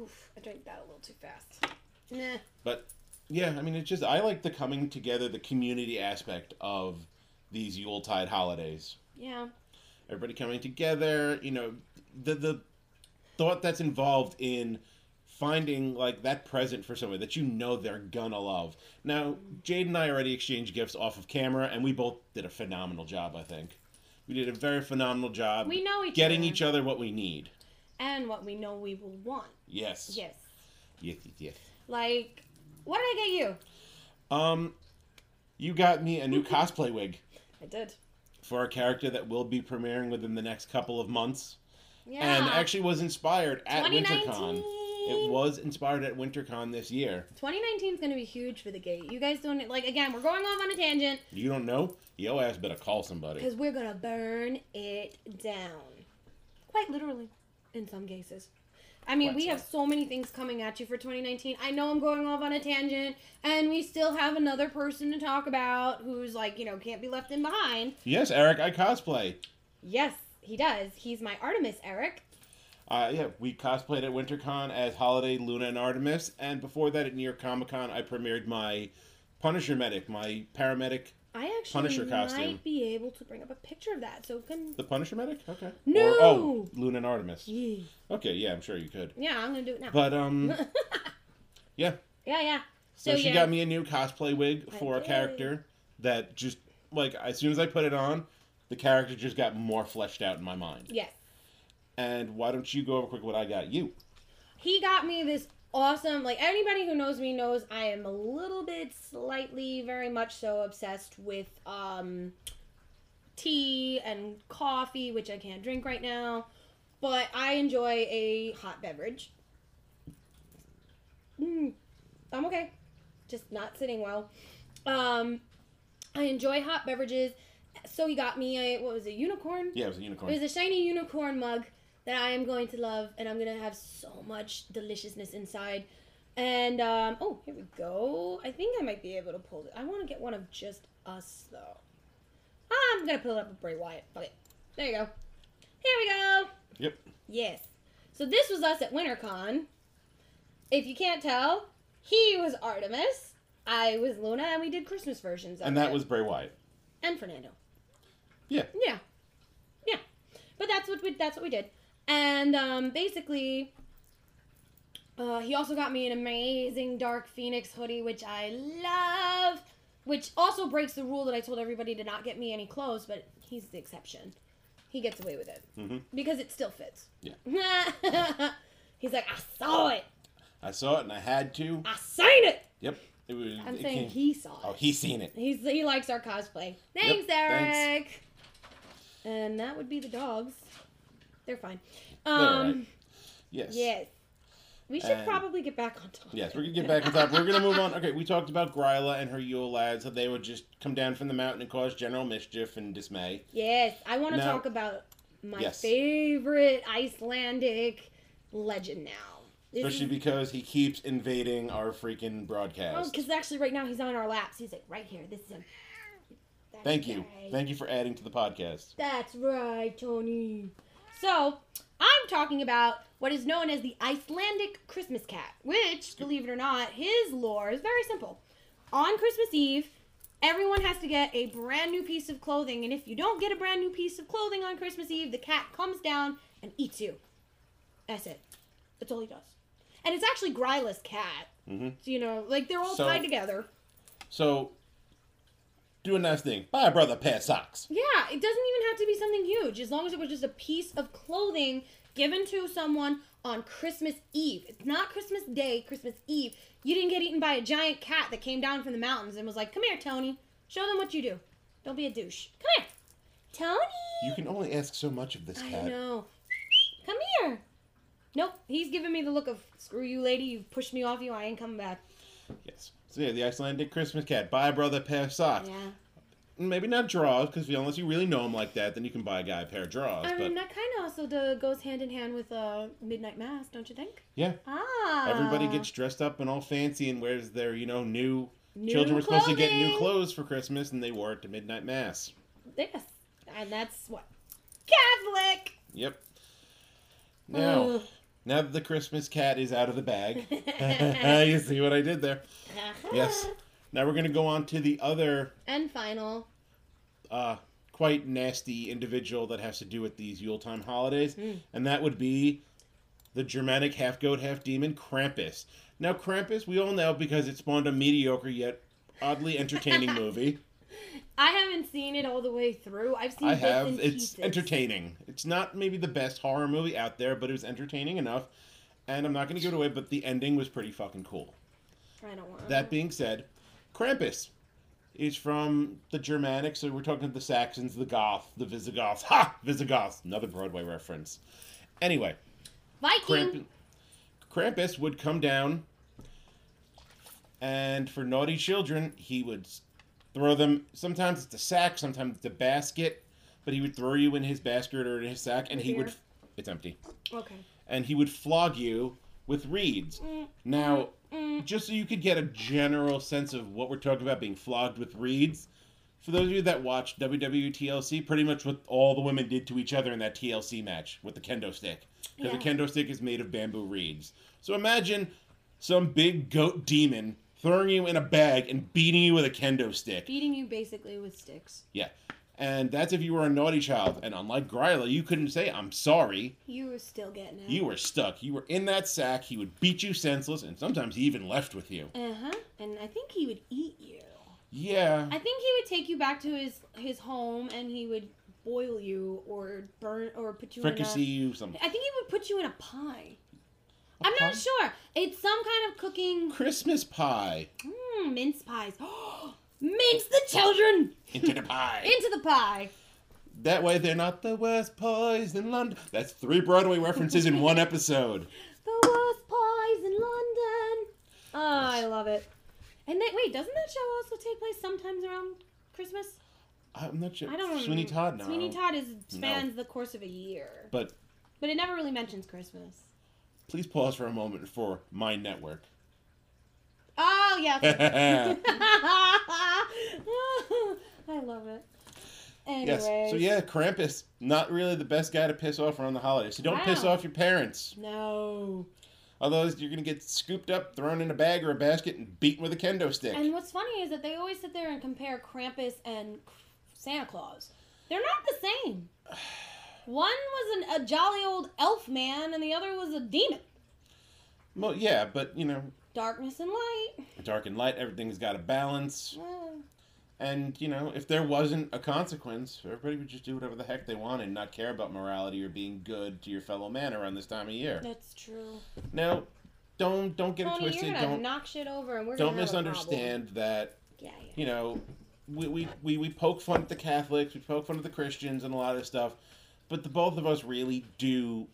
Oof, I drank that a little too fast. Nah. but yeah, I mean, it's just I like the coming together, the community aspect of these Yuletide holidays. Yeah. everybody coming together you know the the thought that's involved in finding like that present for somebody that you know they're gonna love now jade and i already exchanged gifts off of camera and we both did a phenomenal job i think we did a very phenomenal job We know each getting other. each other what we need And what we know we will want. yes Yes. yes yes, yes. Like, what did I get you? um you got me a new *laughs* cosplay wig I did. for a character that will be premiering within the next couple of months Yeah. and actually was inspired at WinterCon. It was inspired at WinterCon this year. 2019 is going to be huge for the gate. You guys don't, like, again, we're going off on a tangent You don't know? Yo ass better call somebody. because we're going to burn it down. Quite literally, in some cases. I mean, we have so many things coming at you for 2019. I know I'm going off on a tangent, and we still have another person to talk about who's, like, you know, can't be left in behind. Yes, Eric, I cosplay. Yes, he does. He's my Artemis, Eric. Uh, yeah, we cosplayed at WinterCon as Holiday, Luna, and Artemis, and before that at New York Comic Con, I premiered my Punisher medic, my paramedic. I actually Punisher might costume. be able to bring up a picture of that, so can The Punisher medic? Okay. No! Or, oh, Luna and Artemis. yeah, Okay, yeah, I'm sure you could. yeah I'm gonna do it now. But, um, *laughs* yeah. yeah, yeah. So, So, she yeah. got me a new cosplay wig I for a did. character that just, like, as soon as I put it on, the character just got more fleshed out in my mind. Yes, And why don't you go over quick what I got you? he got me this awesome. Like anybody who knows me knows, I am a little bit, slightly, very much so obsessed with um, tea and coffee, which I can't drink right now. But I enjoy a hot beverage. Mm, I'm okay, just not sitting well. Um, I enjoy hot beverages. So he got me a what was it, unicorn? Yeah, it was a unicorn. It was a shiny unicorn mug that I am going to love, and I'm gonna have so much deliciousness inside. And um, oh, here we go. I think I might be able to pull it. I want to get one of just us though. I'm gonna pull it up with Bray Wyatt. Fuck it. There you go. Here we go. Yep. Yes. So this was us at WinterCon. If you can't tell, he was Artemis. I was Luna, and we did Christmas versions of And that it. was Bray Wyatt. and Fernando. Yeah. Yeah, yeah. But that's what we that's what we did, and um, basically, uh, he also got me an amazing Dark Phoenix hoodie, which I love. Which also breaks the rule that I told everybody to not get me any clothes, but he's the exception. He gets away with it Mhm. because it still fits. Yeah. *laughs* he's like, I saw it, I saw it and I had to. I seen it. Yep. It was. I'm it saying came- he saw it. Oh, he seen it. He's he likes our cosplay. Thanks, Yep, Eric. thanks. And that would be the dogs. They're fine. They're Um, all right. Yes. yes. We should And- probably get back on topic. Yes, we're gonna get back on top. We're gonna move on. Okay, we talked about Gryla and her Yule lads. that they would just come down from the mountain and cause general mischief and dismay. Yes, I want to talk about my Yes. favorite Icelandic legend now. Especially because he keeps invading our freaking broadcast. Oh, because actually, right now he's on our laps. He's like right here. This is him. That's Thank you. right. Thank you for adding to the podcast. That's right, Tony. So, I'm talking about what is known as the Icelandic Christmas cat, which, believe it or not, his lore is very simple. On Christmas Eve, everyone has to get a brand new piece of clothing, and if you don't get a brand new piece of clothing on Christmas Eve, the cat comes down and eats you. That's it. That's all he does. And it's actually Gryla's cat. Mhm. So, you know, like they're all So- tied together. So, do a nice thing. Buy a brother a pair of socks. Yeah, it doesn't even have to be something huge. As long as it was just a piece of clothing given to someone on Christmas Eve. It's not Christmas Day, Christmas Eve. You didn't get eaten by a giant cat that came down from the mountains and was like, "Come here, Tony. Show them what you do. Don't be a douche. Come here, Tony." You can only ask so much of this cat. I know. Come here. Nope, he's giving me the look of "Screw you, lady. You've pushed me off you. I ain't coming back." Yes. So yeah, the Icelandic Christmas cat. Buy a brother a pair of socks. Yeah. Maybe not drawers, because unless you really know him like that, then you can buy a guy a pair of drawers. I but mean, that kind of also goes hand in hand with uh, midnight mass, don't you think? yeah, Ah. everybody gets dressed up and all fancy and wears their, you know, new. New children were supposed to get new clothes for Christmas, and they wore it to midnight mass. Yes, and that's what Catholic. Yep. Now, Ugh. Now that the Christmas cat is out of the bag, *laughs* *laughs* you see what I did there. Yes. Now we're gonna go on to the other And final. uh, quite nasty individual that has to do with these Yuletime holidays, Hmm. and that would be the Germanic half goat, half demon Krampus. Now, Krampus, we all know because it spawned a mediocre yet oddly entertaining *laughs* movie. I haven't seen it all the way through. I've seen it. I bits have. It's pieces. entertaining. It's not maybe the best horror movie out there, but it was entertaining enough. And I'm not going to give it away, but the ending was pretty fucking cool. I don't want. That being said, Krampus is from the Germanic, so we're talking the Saxons, the Goth, the Visigoths. Ha! Visigoths! Another Broadway reference. Anyway, Viking. Kramp- Krampus would come down, and for naughty children, he would throw them. Sometimes it's a sack, sometimes it's a basket, but he would throw you in his basket or in his sack, and he would. It's empty. Okay. And he would flog you with reeds. Mm. Now, mm. Mm. just so you could get a general sense of what we're talking about being flogged with reeds, for those of you that watched WWE TLC, pretty much what all the women did to each other in that TLC match with the kendo stick. Because the kendo stick is made of bamboo reeds. So imagine some big goat demon throwing you in a bag and beating you with a kendo stick. Beating you basically with sticks. Yeah. And that's if you were a naughty child. And unlike Gryla, you couldn't say, I'm sorry. You were still getting it. You were stuck. You were in that sack. He would beat you senseless, and sometimes he even left with you. Uh huh. And I think he would eat you. Yeah. I think he would take you back to his his home and he would boil you or burn or put you Fricassee in you, some a. I think he would put you in a pie. I'm pie? not sure. It's some kind of cooking. Christmas pie Mm, mince pies. *gasps* mince the children into the pie. *laughs* into the pie. that way, they're not the worst pies in London. That's three Broadway references in one episode. *laughs* The worst pies in London. Oh, I love it. And then, wait, doesn't that show also take place sometimes around Christmas? I'm not sure. I don't Sweeney remember. Todd, no. Sweeney Todd is spans the course of a year, But but it never really mentions Christmas. Please pause for a moment for my network. Oh yes. *laughs* I love it. Anyways. yes. So yeah, Krampus, not really the best guy to piss off around the holidays. So don't piss off your parents. No. Otherwise, you're gonna get scooped up, thrown in a bag or a basket, and beaten with a kendo stick. And what's funny is that they always sit there and compare Krampus and Santa Claus. They're not the same. *sighs* *sighs* One was an, a jolly old elf man, and the other was a demon. well, yeah, but you know, Darkness and light. dark and light, everything's got a balance. Eh, And you know, if there wasn't a consequence, everybody would just do whatever the heck they wanted, and not care about morality or being good to your fellow man around this time of year. that's true. Now, don't don't get it twisted. you're gonna Don't knock shit over, and we're don't gonna have a misunderstand that Yeah, yeah. you know, we, we, we, we poke fun at the Catholics, we poke fun at the Christians and a lot of stuff, but the both of us really do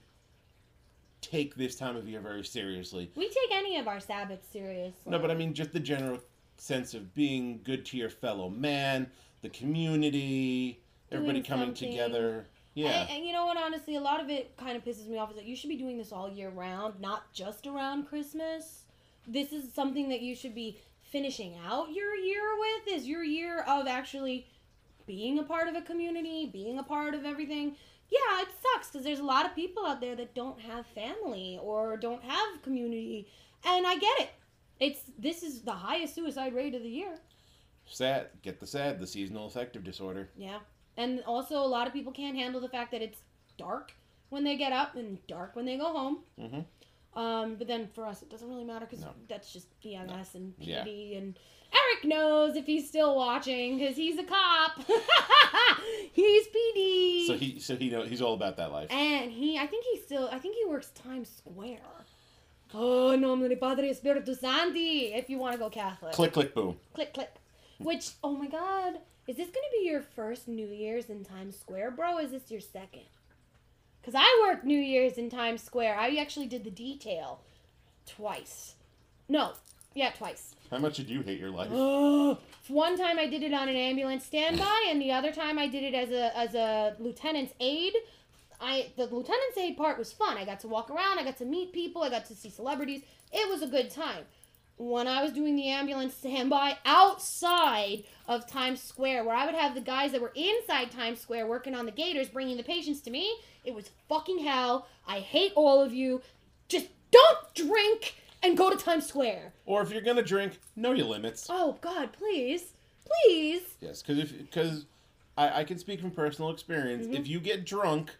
take this time of year very seriously. We take any of our Sabbaths seriously. No, but I mean just the general sense of being good to your fellow man, the community, everybody coming something. together. Yeah. And, and you know what? Honestly, a lot of it kind of pisses me off is that you should be doing this all year round, not just around Christmas. This is something that you should be finishing out your year with. Is your year of actually being a part of a community, being a part of everything. Yeah, it sucks because there's a lot of people out there that don't have family or don't have community, and I get it. It's this is the highest suicide rate of the year. Sad. Get the sad, the seasonal affective disorder. Yeah. And also, a lot of people can't handle the fact that it's dark when they get up and dark when they go home. Mhm. Um, but then for us, it doesn't really matter because No. that's just EMS and Yeah. PD. And Eric knows if he's still watching because he's a cop. *laughs* he's PD. So he so he know he's all about that life. and he, I think he still, I think he works Times Square. Oh, nomine Padre Spiritus Sancti, if you want to go Catholic Click click boom. click click which oh my god is this gonna be your first new year's in times square bro is this your second because i worked new year's in times square i actually did the detail twice no yeah twice How much did you hate your life? *gasps* one time i did it on an ambulance standby and the other time i did it as a as a lieutenant's aide I the lieutenant's aide part was fun. I got to walk around, I got to meet people, I got to see celebrities. It was a good time. When I was doing the ambulance standby outside of Times Square, where I would have the guys that were inside Times Square working on the gators bringing the patients to me, it was fucking hell. I hate all of you. Just don't drink and go to Times Square. Or if you're gonna drink, know your limits. Oh God, please, please. Yes, because if because I, I can speak from personal experience. Mm-hmm. If you get drunk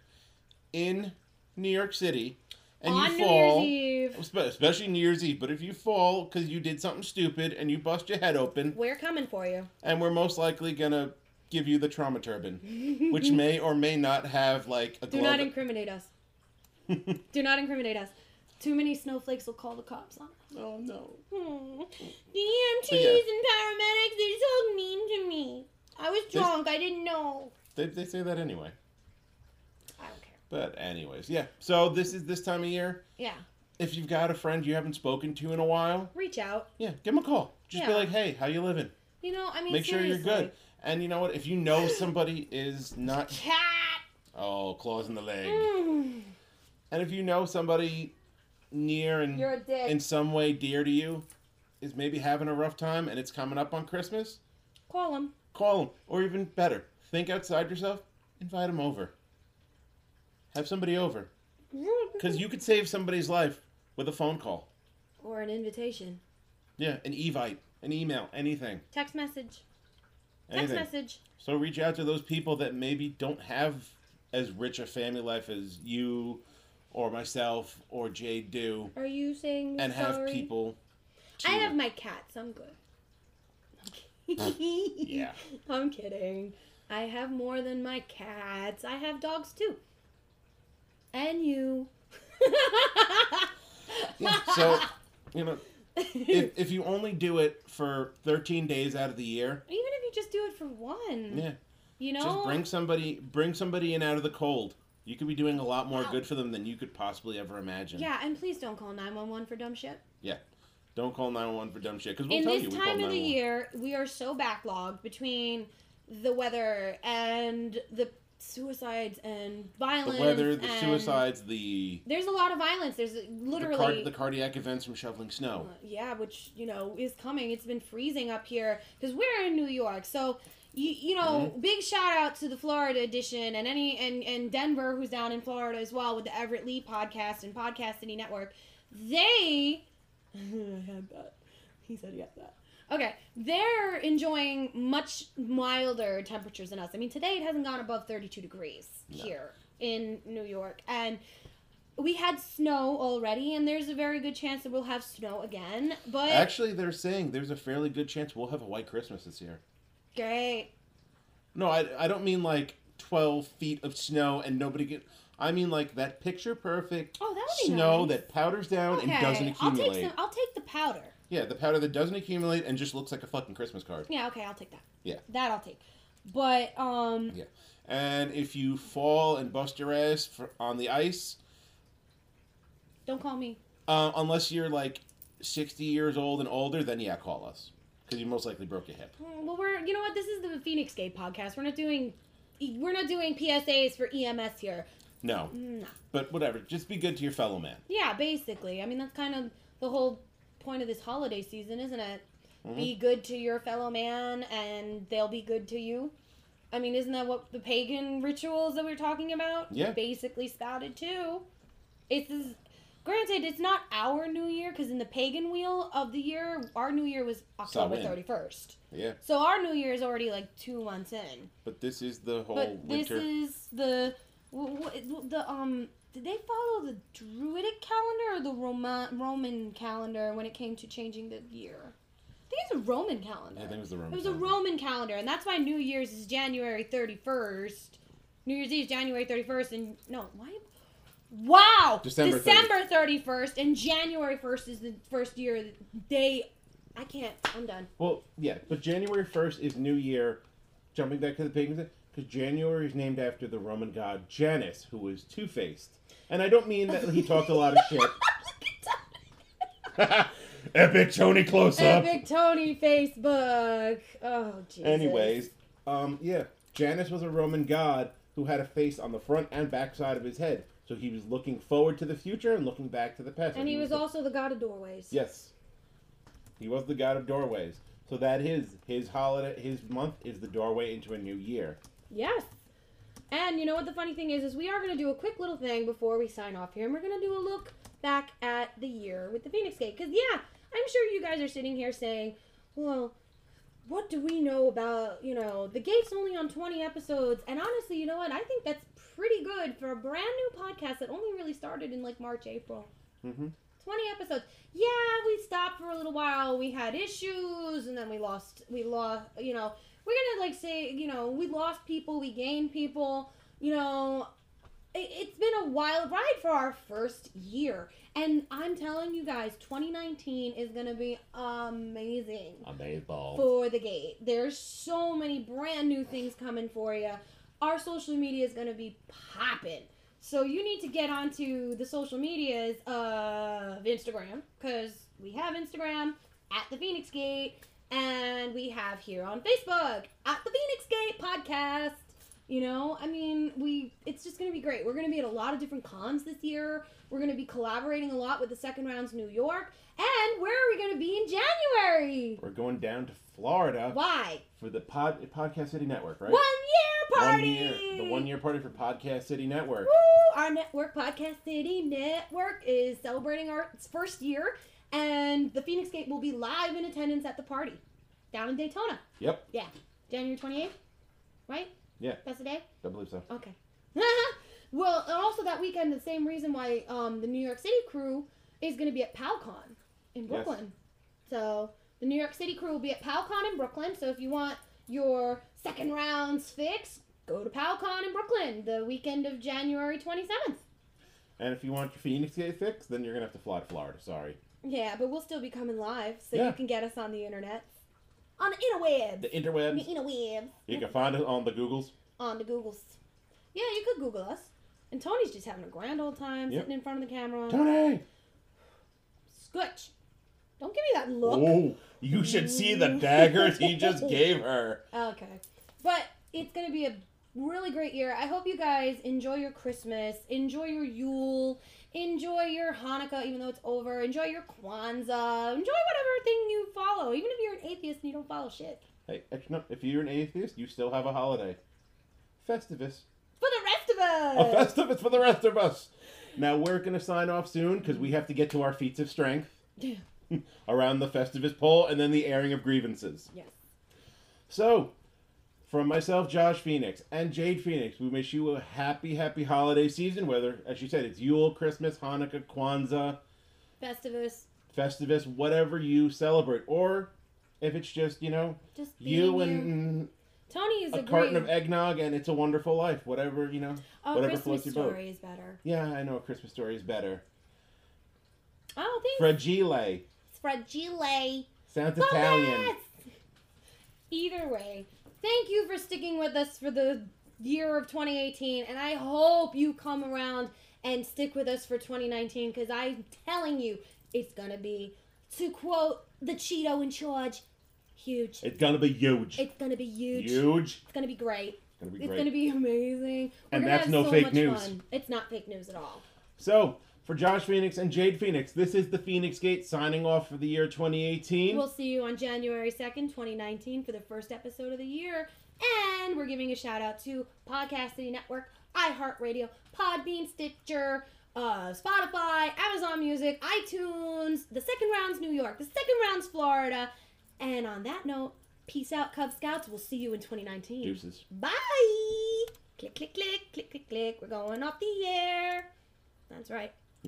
in New York City and on you New fall, Year's Eve, especially New Year's Eve, but if you fall because you did something stupid and you bust your head open, we're coming for you. and we're most likely gonna give you the trauma turban, which *laughs* may or may not have like a Do not incriminate us. *laughs* Do not incriminate us. Too many snowflakes will call the cops on us. oh no! The EMTs yeah. and paramedics, they're so mean to me. I was drunk, I didn't know. They, they say that anyway. I don't care. But anyways, yeah. So this is this time of year. Yeah. If you've got a friend you haven't spoken to in a while, Reach out. yeah, give them a call. Just be like, hey, how you living? You know, I mean, Make sure you're good. And you know what? If you know somebody is not Cat. oh claws in the leg, Mm. and if you know somebody near and You're a dick. in some way dear to you is maybe having a rough time and it's coming up on Christmas, Call them. call them. Or even better, think outside yourself. Invite them over. Have somebody over mm-hmm. because you could save somebody's life with a phone call. Or an invitation. Yeah, an evite, an email, anything. Text message. Text message. So reach out to those people that maybe don't have as rich a family life as you or myself or Jade do Are you saying and have sorry? people to, I have my cats. I'm good. *laughs* Yeah. *laughs* I'm kidding. I have more than my cats. I have dogs too. And you. Yeah, so you know if, if you only do it for 13 days out of the year Even if you just do it for one. yeah You know? just bring somebody bring somebody in out of the cold you could be doing a lot more good for them than you could possibly ever imagine Yeah, and please don't call 911 for dumb shit. yeah don't call 911 for dumb shit because we'll In tell you we call time of the year, we are so backlogged between the weather and the suicides and violence. The weather, the suicides, the There's a lot of violence. There's the, literally. car- the cardiac events from shoveling snow. Uh, yeah, which you know is coming. It's been freezing up here because we're in New York. So you you know, Mm-hmm. big shout out to the Florida edition and any and and Denver who's down in Florida as well with the Everett Lee podcast and Podcast City Network. They *laughs* I had that. He said he had that. Okay, they're enjoying much milder temperatures than us. I mean, today it hasn't gone above 32 degrees No. here in New York, and we had snow already, and there's a very good chance that we'll have snow again. But Actually, they're saying there's a fairly good chance we'll have a white Christmas this year. great. No, I, I don't mean like 12 feet of snow and nobody get. I mean like that picture perfect Oh, that snow nice. that powders down and doesn't I'll accumulate. take some. I'll take the powder. Yeah, the powder that doesn't accumulate and just looks like a fucking Christmas card. Yeah, okay, I'll take that. Yeah. That I'll take. But um, Yeah. And if you fall and bust your ass for, on the ice, don't call me. uh, unless you're like 60 years old and older, then yeah, call us. Because you most likely broke your hip. Mm, Well, we're you know what? This is the Feinics Gate podcast. We're not doing. We're not doing PSAs for EMS here. No. No. But whatever. Just be good to your fellow man. Yeah, basically. I mean, that's kind of the whole point of this holiday season, isn't it? Mm-hmm. Be good to your fellow man, and they'll be good to you. I mean, isn't that what the pagan rituals that we're talking about? Yeah. Basically spouted too. It's this- granted, it's not our New Year because in the pagan wheel of the year, our New Year was October thirty first. Yeah. So our New Year is already like two months in. But this is the whole But this is the wh- wh- the um. Did they follow the Druidic calendar or the Roman Roman calendar when it came to changing the year? I think it's a Roman calendar. I think it was the Roman It was a. Roman calendar, and that's why New Year's is January thirty first. New Year's Eve is January thirty first, and no, why? Wow, December December thirty first, and January first is the first year they. I can't. I'm done. Well, yeah, but January 1st is New Year. Jumping back to the pagans, because January is named after the Roman god Janus, who was two faced. And I don't mean that he talked a lot of shit. *laughs* Epic Tony close up. Epic Tony Facebook. Oh, Jesus. Anyways, um, yeah, Janus was a Roman god who had a face on the front and back side of his head. So he was looking forward to the future and looking back to the past. And he was also the god of doorways. Yes. He was the god of doorways. So that is his holiday his month is the doorway into a new year. Yes. And you know what the funny thing is is we are going to do a quick little thing before we sign off here and we're going to do a look back at the year with the Feinics Gate cuz yeah, I'm sure you guys are sitting here saying, "Well, what do we know about, you know, the gate's only on 20 episodes." And honestly, you know what? I think that's pretty good for a brand new podcast that only really started in like March, April. Mm-hmm. 20 episodes. Yeah, we stopped for a little while. We had issues and then we lost we lost, you know, we're to like say, you know, we lost people, we gained people, you know, it, it's been a wild ride for our first year. And I'm telling you guys, 2019 is to be amazing Amazing. for the gate. There's so many brand new things coming for you. Our social media is to be popping. So you need to get onto the social medias of Instagram because we have Instagram at the Feinics Gate and we have here on Facebook at the Feinics Gate podcast. You know, I mean, we it's just going to be great. We're going to be at a lot of different cons this year. We're going to be collaborating a lot with the Second Rounds New York. And where are we going to be in January? We're going down to Florida Why? for the Pod Podcast City Network, right? One year One party. year. The one year party for Podcast City Network. Woo! Our network, Podcast City Network, is celebrating our first year, and the Feinics Gate will be live in attendance at the party down in Daytona. Yep. Yeah, January twenty eighth, right? Yeah. That's the day. I believe so. Okay. *laughs* well, also that weekend, the same reason why um, the New York City crew is going to be at PalCon in Brooklyn. Yes. So the New York City crew will be at PalCon in Brooklyn. So if you want your second rounds fix, go to PalCon in Brooklyn the weekend of January 27th. And if you want your Feinics Gate fix, then you're gonna have to fly to Florida. Sorry. Yeah, but we'll still be coming live, so Yeah. you can get us on the internet. On the interwebs. The interweb? The interwebs. interwebs. You can find us on the Googles. on the Googles. Yeah, you could Google us. And Tony's just having a grand old time Yep. sitting in front of the camera. Tony. Scutch. Don't give me that look. Oh, you should see the daggers he just *laughs* gave her. Okay. But it's going to be a really great year. I hope you guys enjoy your Christmas, enjoy your Yule, enjoy your Hanukkah, even though it's over. Enjoy your Kwanzaa, enjoy whatever thing you follow, even if you're an atheist and you don't follow shit. Hey, actually, no, if you're an atheist, you still have a holiday. Festivus. For the rest of us. A Festivus for the rest of us. Now we're gonna sign off soon because we have to get to our feats of strength *laughs* around the Festivus pole and then the airing of grievances. yes. So, from myself, Josh Phoenix, and Jade Phoenix, we wish you a happy, happy holiday season. Whether, as you said, it's Yule, Christmas, Hanukkah, Kwanzaa, Festivus. Festivus, whatever you celebrate, or if it's just you know Just you and Tony is a agreeing. carton of eggnog and it's a wonderful life. Whatever you know, Oh, whatever Christmas floats your boat. story is better. Yeah, I know a Christmas story is better. Oh, thanks. Fragile fragile. sounds Italian. Either way, thank you for sticking with us for the year of 2018, and I hope you come around and stick with us for 2019 because I'm telling you, it's gonna be, to quote the Cheeto in charge, huge. It's gonna be huge. It's gonna be huge. huge. It's gonna be great. It's gonna be great. It's gonna be amazing. We're And gonna that's have no so fake much news. Fun. It's not fake news at all. So, for Josh Phoenix and Jade Phoenix, this is the Feinics Gate signing off for the year 2018. We'll see you on January 2nd, 2019 for the first episode of the year. And we're giving a shout out to Podcast City Network, iHeartRadio, Podbean, Stitcher, uh, Spotify, Amazon Music, iTunes, the second round's New York, the second round's Florida. And on that note, peace out, Cub Scouts. We'll see you in 2019. Deuces. Bye. Click, click, click, click, click, click. We're going off the air. That's right.